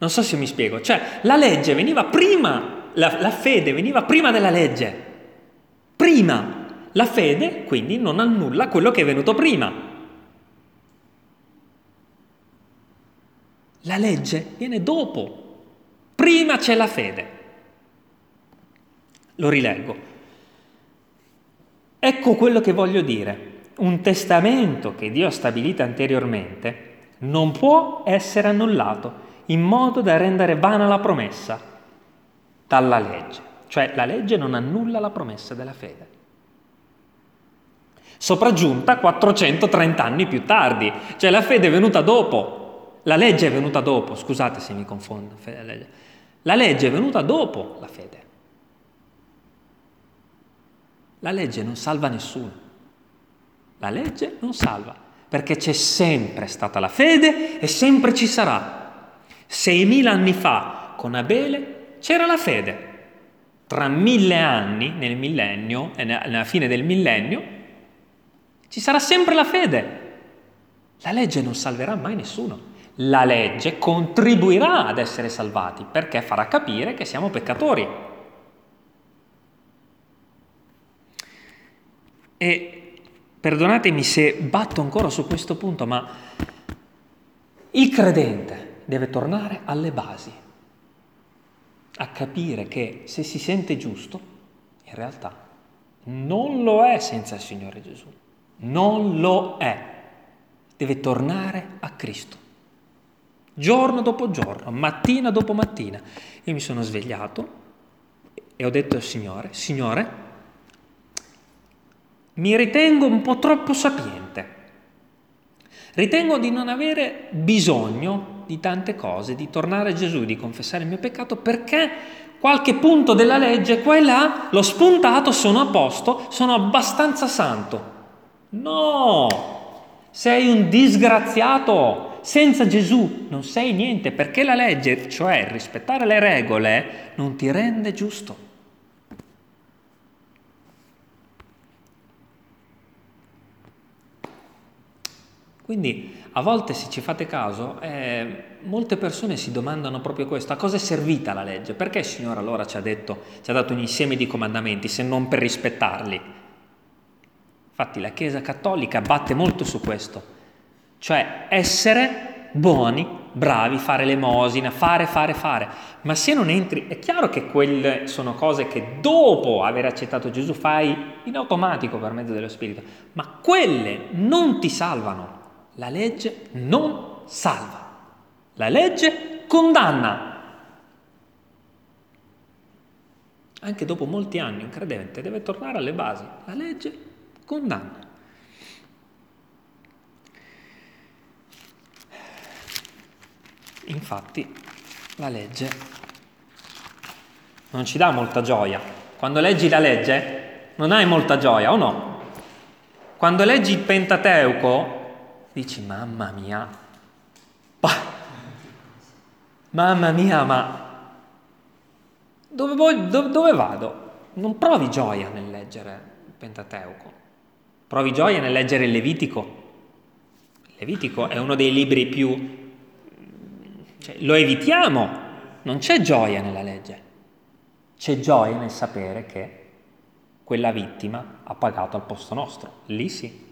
Non so se mi spiego, cioè la legge veniva prima, la, la fede veniva prima della legge, prima. La fede quindi non annulla quello che è venuto prima. La legge viene dopo, prima c'è la fede. Lo rileggo. Ecco quello che voglio dire. Un testamento che Dio ha stabilito anteriormente non può essere annullato in modo da rendere vana la promessa dalla legge. Cioè la legge non annulla la promessa della fede. Sopraggiunta 430 anni più tardi, cioè la fede è venuta dopo, la legge è venuta dopo, scusate se mi confondo, la legge è venuta dopo la fede. La legge non salva nessuno. La legge non salva, perché c'è sempre stata la fede e sempre ci sarà. Seimila anni fa con Abele c'era la fede. Tra mille anni, nel millennio, nella fine del millennio, ci sarà sempre la fede. La legge non salverà mai nessuno. La legge contribuirà ad essere salvati perché farà capire che siamo peccatori. E perdonatemi se batto ancora su questo punto, ma il credente deve tornare alle basi, a capire che se si sente giusto, in realtà non lo è senza il Signore Gesù, non lo è, deve tornare a Cristo. giorno dopo giorno, mattina dopo mattina. Io mi sono svegliato e ho detto al Signore, Signore, mi ritengo un po' troppo sapiente. Ritengo di non avere bisogno di tante cose, di tornare a Gesù, di confessare il mio peccato, perché qualche punto della legge qua e là l'ho spuntato, sono a posto, sono abbastanza santo. No, sei un disgraziato. Senza Gesù non sei niente, perché la legge, cioè rispettare le regole, non ti rende giusto. Quindi a volte, se ci fate caso, eh, molte persone si domandano proprio questo, a cosa è servita la legge? Perché il Signore allora ci ha, detto, ci ha dato un insieme di comandamenti se non per rispettarli? Infatti la Chiesa Cattolica batte molto su questo, cioè essere buoni, bravi, fare l'emosina, fare, fare, fare. Ma se non entri, è chiaro che quelle sono cose che dopo aver accettato Gesù fai in automatico per mezzo dello Spirito, ma quelle non ti salvano. La legge non salva, la legge condanna. Anche dopo molti anni un credente deve tornare alle basi, la legge condanna. Infatti la legge non ci dà molta gioia. Quando leggi la legge non hai molta gioia, o no? Quando leggi il Pentateuco dici mamma mia, bah, mamma mia, ma dove, voglio, dove, dove vado? Non provi gioia nel leggere il Pentateuco, provi gioia nel leggere il Levitico. Levitico è uno dei libri più... Cioè, lo evitiamo, non c'è gioia nella legge, c'è gioia nel sapere che quella vittima ha pagato al posto nostro, lì sì.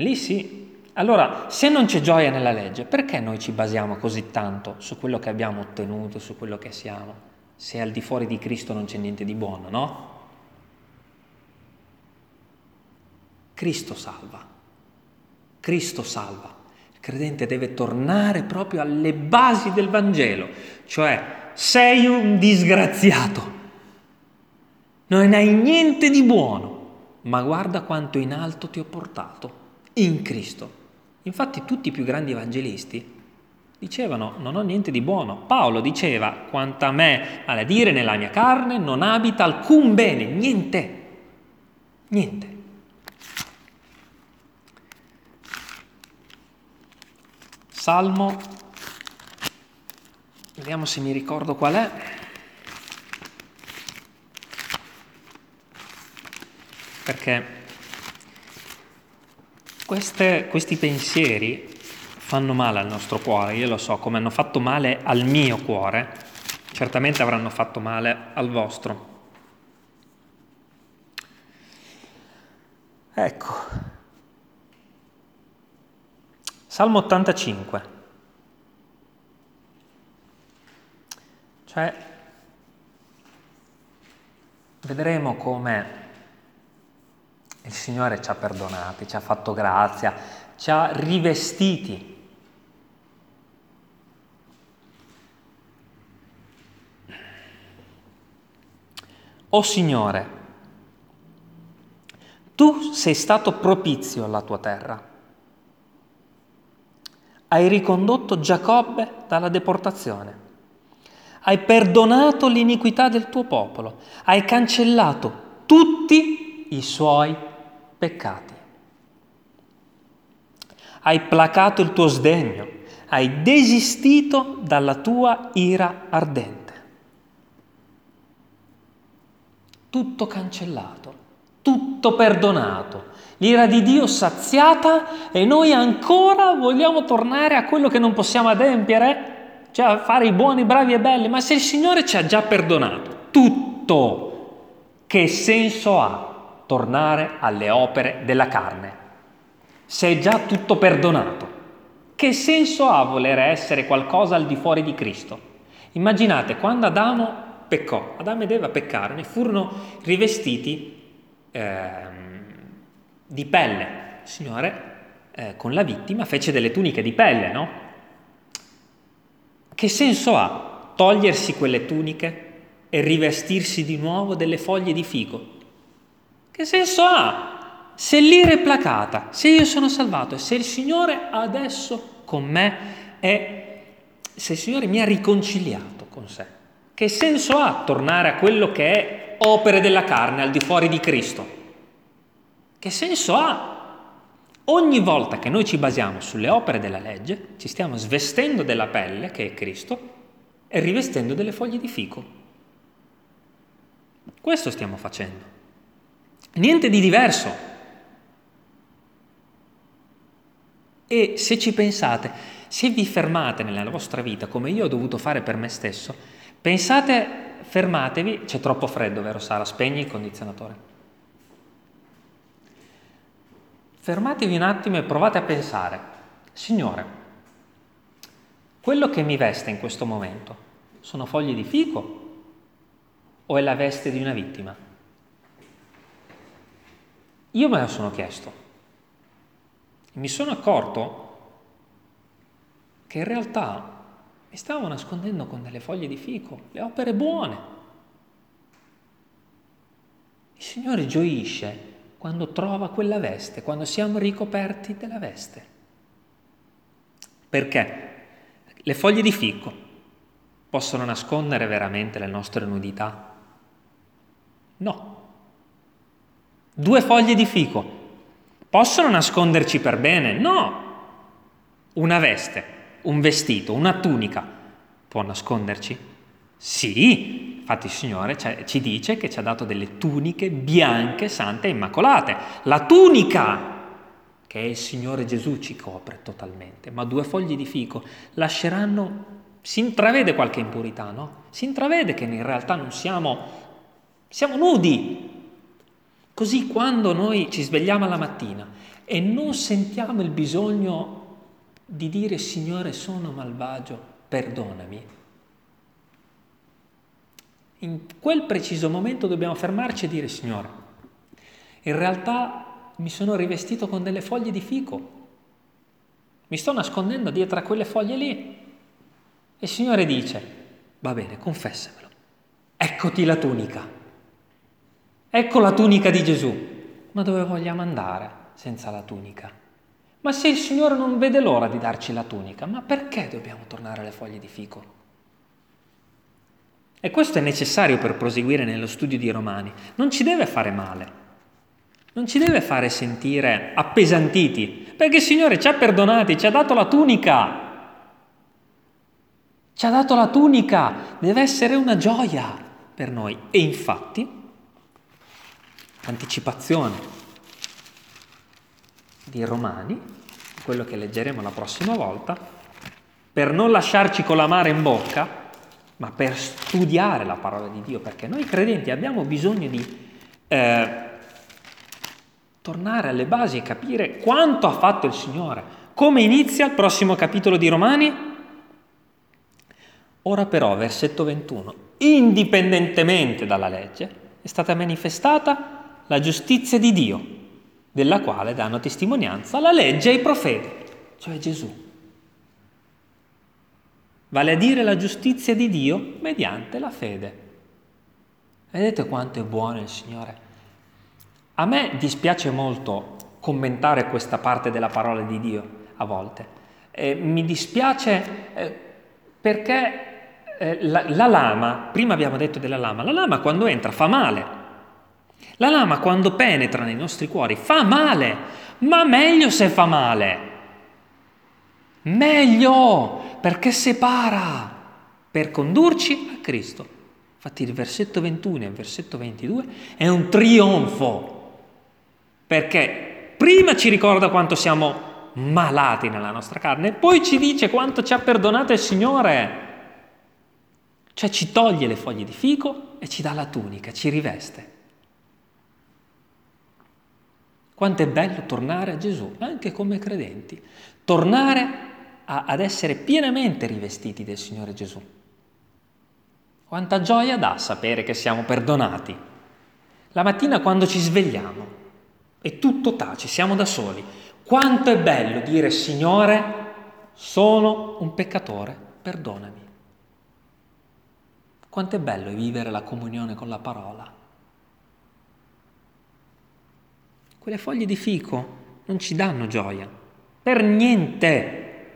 Lì sì. Allora, se non c'è gioia nella legge, perché noi ci basiamo così tanto su quello che abbiamo ottenuto, su quello che siamo? Se al di fuori di Cristo non c'è niente di buono, no? Cristo salva. Cristo salva. Il credente deve tornare proprio alle basi del Vangelo, cioè sei un disgraziato, non hai niente di buono, ma guarda quanto in alto ti ho portato in Cristo. Infatti tutti i più grandi evangelisti dicevano non ho niente di buono. Paolo diceva quanto a me, a dire nella mia carne, non abita alcun bene, niente, niente. Salmo, vediamo se mi ricordo qual è. Perché queste, questi pensieri fanno male al nostro cuore, io lo so, come hanno fatto male al mio cuore, certamente avranno fatto male al vostro. Ecco, Salmo 85. Cioè, vedremo come il Signore ci ha perdonati, ci ha fatto grazia, ci ha rivestiti. O Signore, tu sei stato propizio alla tua terra. Hai ricondotto Giacobbe dalla deportazione. Hai perdonato l'iniquità del tuo popolo. Hai cancellato tutti i suoi peccati. Hai placato il tuo sdegno, hai desistito dalla tua ira ardente. Tutto cancellato, tutto perdonato, l'ira di Dio saziata e noi ancora vogliamo tornare a quello che non possiamo adempiere, cioè a fare i buoni, bravi e belli, ma se il Signore ci ha già perdonato tutto, che senso ha? Tornare alle opere della carne. Se è già tutto perdonato, che senso ha voler essere qualcosa al di fuori di Cristo? Immaginate quando Adamo peccò, Adamo ed Eva peccarono e furono rivestiti eh, di pelle. Il Signore eh, con la vittima fece delle tuniche di pelle, no? che senso ha togliersi quelle tuniche e rivestirsi di nuovo delle foglie di fico? Che senso ha? Se l'ira è placata, se io sono salvato e se il Signore adesso con me è, se il Signore mi ha riconciliato con sé, che senso ha tornare a quello che è opere della carne al di fuori di Cristo? Che senso ha? Ogni volta che noi ci basiamo sulle opere della legge, ci stiamo svestendo della pelle, che è Cristo, e rivestendo delle foglie di fico. Questo stiamo facendo. Niente di diverso. E se ci pensate, se vi fermate nella vostra vita, come io ho dovuto fare per me stesso, pensate, fermatevi, c'è troppo freddo, vero Sara? Spegni il condizionatore. Fermatevi un attimo e provate a pensare, Signore, quello che mi veste in questo momento sono foglie di fico o è la veste di una vittima? Io me lo sono chiesto mi sono accorto che in realtà mi stavo nascondendo con delle foglie di fico, le opere buone. Il Signore gioisce quando trova quella veste, quando siamo ricoperti della veste. Perché? Le foglie di fico possono nascondere veramente le nostre nudità? No. Due foglie di fico possono nasconderci per bene? No. Una veste, un vestito, una tunica può nasconderci? Sì. Infatti il Signore ci dice che ci ha dato delle tuniche bianche, sante e immacolate. La tunica che è il Signore Gesù ci copre totalmente, ma due foglie di fico lasceranno, si intravede qualche impurità, no? Si intravede che in realtà non siamo siamo nudi. Così quando noi ci svegliamo alla mattina e non sentiamo il bisogno di dire Signore sono malvagio, perdonami. In quel preciso momento dobbiamo fermarci e dire Signore, in realtà mi sono rivestito con delle foglie di fico, mi sto nascondendo dietro a quelle foglie lì. E il Signore dice, va bene, confessamelo, eccoti la tunica. Ecco la tunica di Gesù. Ma dove vogliamo andare senza la tunica? Ma se il Signore non vede l'ora di darci la tunica, ma perché dobbiamo tornare alle foglie di fico? E questo è necessario per proseguire nello studio di Romani. Non ci deve fare male, non ci deve fare sentire appesantiti, perché il Signore ci ha perdonati, ci ha dato la tunica. Ci ha dato la tunica, deve essere una gioia per noi. E infatti anticipazione di Romani, quello che leggeremo la prossima volta, per non lasciarci con l'amare in bocca, ma per studiare la parola di Dio, perché noi credenti abbiamo bisogno di eh, tornare alle basi e capire quanto ha fatto il Signore. Come inizia il prossimo capitolo di Romani? Ora però, versetto 21, indipendentemente dalla legge, è stata manifestata la giustizia di Dio, della quale danno testimonianza la legge e i profeti, cioè Gesù. Vale a dire la giustizia di Dio mediante la fede. Vedete quanto è buono il Signore? A me dispiace molto commentare questa parte della parola di Dio a volte. Eh, mi dispiace eh, perché eh, la, la lama, prima abbiamo detto della lama, la lama quando entra fa male, la lama quando penetra nei nostri cuori fa male, ma meglio se fa male. Meglio perché separa per condurci a Cristo. Infatti il versetto 21 e il versetto 22 è un trionfo, perché prima ci ricorda quanto siamo malati nella nostra carne e poi ci dice quanto ci ha perdonato il Signore. Cioè ci toglie le foglie di fico e ci dà la tunica, ci riveste. Quanto è bello tornare a Gesù, anche come credenti, tornare a, ad essere pienamente rivestiti del Signore Gesù. Quanta gioia dà sapere che siamo perdonati. La mattina quando ci svegliamo e tutto tace, siamo da soli. Quanto è bello dire Signore, sono un peccatore, perdonami. Quanto è bello vivere la comunione con la parola. Quelle foglie di fico non ci danno gioia, per niente.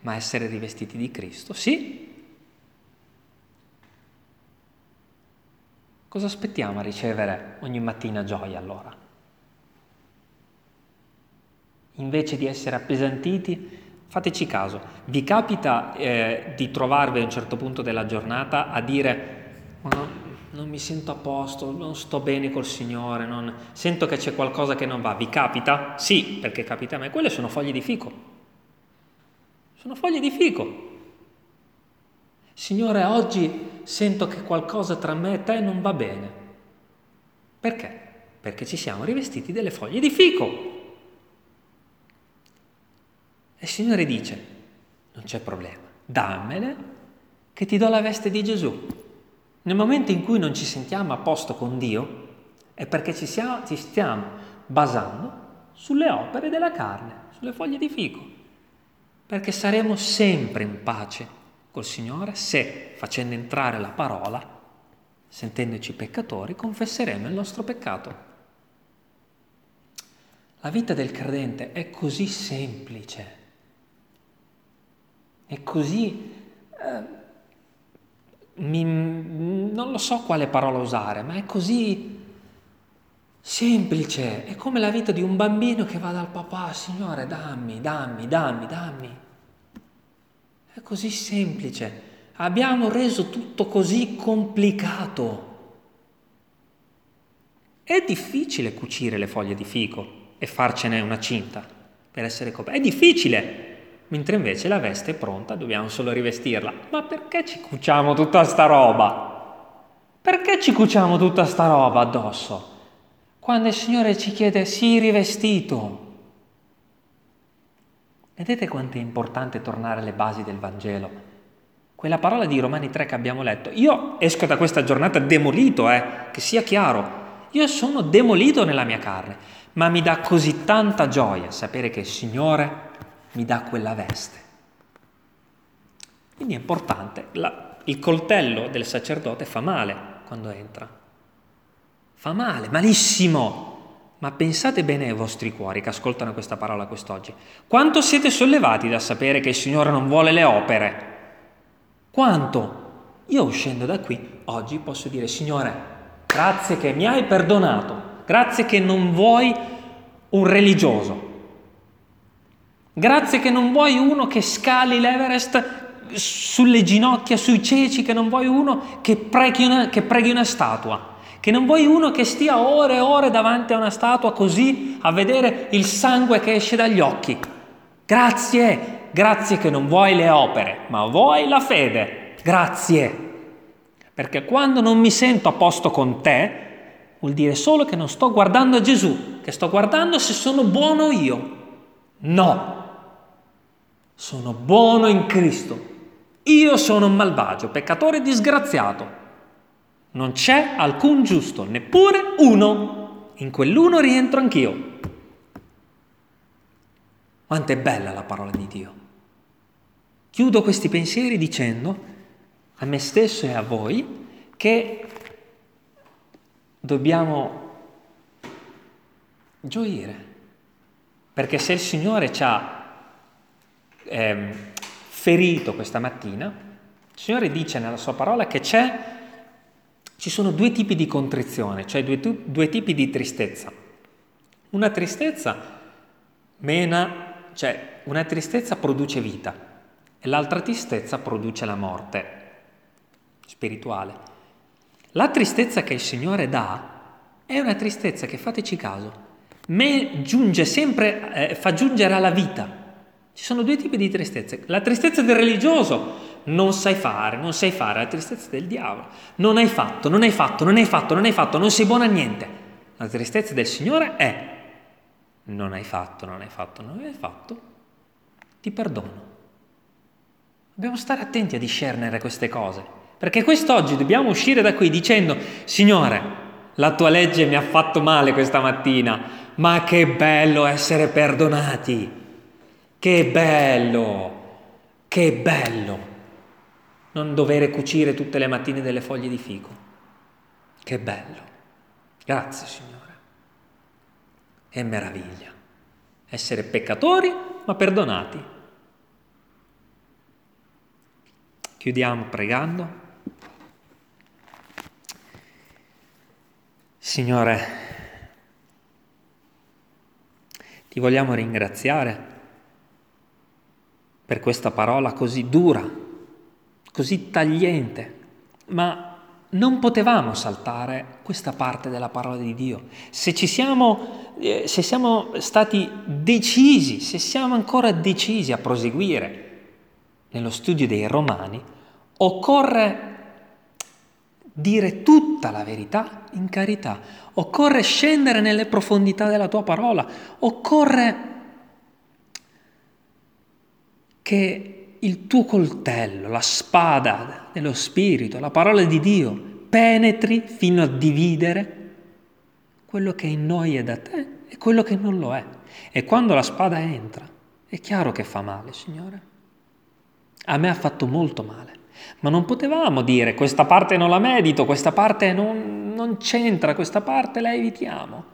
Ma essere rivestiti di Cristo, sì. Cosa aspettiamo a ricevere ogni mattina gioia allora? Invece di essere appesantiti, fateci caso, vi capita eh, di trovarvi a un certo punto della giornata a dire non mi sento a posto, non sto bene col Signore, non... sento che c'è qualcosa che non va. Vi capita? Sì, perché capita a me. Quelle sono foglie di fico. Sono foglie di fico. Signore, oggi sento che qualcosa tra me e te non va bene. Perché? Perché ci siamo rivestiti delle foglie di fico. E il Signore dice, non c'è problema, dammele che ti do la veste di Gesù. Nel momento in cui non ci sentiamo a posto con Dio è perché ci, siamo, ci stiamo basando sulle opere della carne, sulle foglie di fico, perché saremo sempre in pace col Signore se, facendo entrare la parola, sentendoci peccatori, confesseremo il nostro peccato. La vita del credente è così semplice, è così... Eh, mi, non lo so quale parola usare, ma è così semplice, è come la vita di un bambino che va dal papà, Signore, dammi, dammi, dammi, dammi. È così semplice. Abbiamo reso tutto così complicato. È difficile cucire le foglie di fico e farcene una cinta per essere coperti. È difficile mentre invece la veste è pronta, dobbiamo solo rivestirla. Ma perché ci cuciamo tutta sta roba? Perché ci cuciamo tutta sta roba addosso? Quando il Signore ci chiede sii rivestito. Vedete quanto è importante tornare alle basi del Vangelo? Quella parola di Romani 3 che abbiamo letto. Io esco da questa giornata demolito, eh, che sia chiaro. Io sono demolito nella mia carne, ma mi dà così tanta gioia sapere che il Signore mi dà quella veste. Quindi è importante, la, il coltello del sacerdote fa male quando entra. Fa male, malissimo. Ma pensate bene ai vostri cuori che ascoltano questa parola quest'oggi. Quanto siete sollevati da sapere che il Signore non vuole le opere? Quanto? Io uscendo da qui oggi posso dire, Signore, grazie che mi hai perdonato, grazie che non vuoi un religioso, Grazie che non vuoi uno che scali l'Everest sulle ginocchia, sui ceci, che non vuoi uno che preghi una, che preghi una statua, che non vuoi uno che stia ore e ore davanti a una statua così a vedere il sangue che esce dagli occhi. Grazie, grazie che non vuoi le opere, ma vuoi la fede. Grazie. Perché quando non mi sento a posto con te, vuol dire solo che non sto guardando a Gesù, che sto guardando se sono buono io. No, sono buono in Cristo. Io sono un malvagio, peccatore disgraziato. Non c'è alcun giusto, neppure uno. In quell'uno rientro anch'io. Quanto è bella la parola di Dio. Chiudo questi pensieri dicendo a me stesso e a voi che dobbiamo gioire. Perché se il Signore ci ha eh, ferito questa mattina, il Signore dice nella sua parola che c'è, ci sono due tipi di contrizione, cioè due, due tipi di tristezza. Una tristezza mena, cioè una tristezza produce vita e l'altra tristezza produce la morte spirituale. La tristezza che il Signore dà è una tristezza che, fateci caso, me giunge sempre, eh, fa giungere alla vita. Ci sono due tipi di tristezze. La tristezza del religioso, non sai fare, non sai fare, la tristezza del diavolo. Non hai fatto, non hai fatto, non hai fatto, non hai fatto, non sei buono a niente. La tristezza del Signore è non hai fatto, non hai fatto, non hai fatto, ti perdono. Dobbiamo stare attenti a discernere queste cose, perché quest'oggi dobbiamo uscire da qui dicendo, Signore, la tua legge mi ha fatto male questa mattina, ma che bello essere perdonati. Che bello, che bello. non dover cucire tutte le mattine delle foglie di fico. Che bello. Grazie Signore. È meraviglia. Essere peccatori ma perdonati. Chiudiamo pregando. Signore, ti vogliamo ringraziare per questa parola così dura, così tagliente, ma non potevamo saltare questa parte della parola di Dio. Se siamo, eh, se siamo stati decisi, se siamo ancora decisi a proseguire nello studio dei Romani, occorre dire tutta la verità in carità, occorre scendere nelle profondità della tua parola, occorre che il tuo coltello, la spada dello Spirito, la parola di Dio, penetri fino a dividere quello che in noi è da te e quello che non lo è. E quando la spada entra, è chiaro che fa male, Signore. A me ha fatto molto male, ma non potevamo dire questa parte non la medito, questa parte non, non c'entra, questa parte la evitiamo.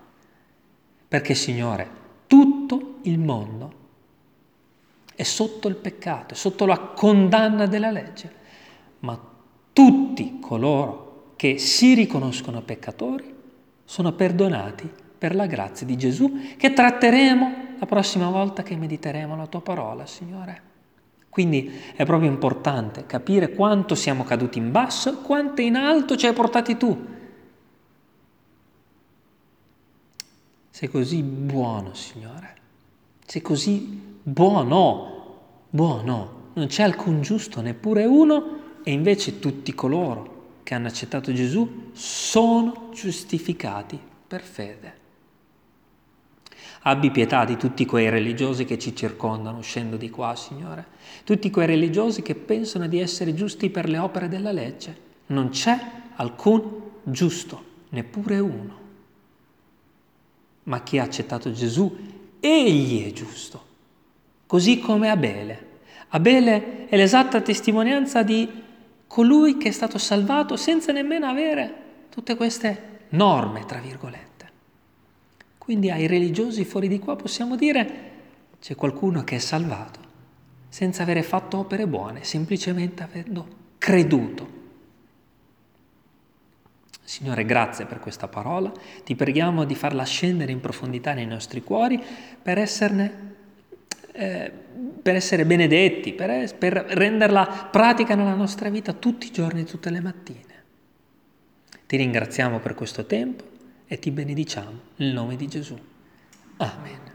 Perché, Signore, tutto il mondo è sotto il peccato, è sotto la condanna della legge, ma tutti coloro che si riconoscono peccatori sono perdonati per la grazia di Gesù che tratteremo la prossima volta che mediteremo la tua parola, Signore. Quindi è proprio importante capire quanto siamo caduti in basso quanto in alto ci hai portati tu. Sei così buono, Signore. Sei così buono, buono, non c'è alcun giusto, neppure uno, e invece tutti coloro che hanno accettato Gesù sono giustificati per fede. Abbi pietà di tutti quei religiosi che ci circondano uscendo di qua, Signore, tutti quei religiosi che pensano di essere giusti per le opere della legge. Non c'è alcun giusto, neppure uno. Ma chi ha accettato Gesù, egli è giusto così come Abele. Abele è l'esatta testimonianza di colui che è stato salvato senza nemmeno avere tutte queste norme, tra virgolette. Quindi ai religiosi fuori di qua possiamo dire c'è qualcuno che è salvato senza avere fatto opere buone, semplicemente avendo creduto. Signore, grazie per questa parola, ti preghiamo di farla scendere in profondità nei nostri cuori per esserne eh, per essere benedetti, per, per renderla pratica nella nostra vita tutti i giorni, tutte le mattine. Ti ringraziamo per questo tempo e ti benediciamo nel nome di Gesù. Amen.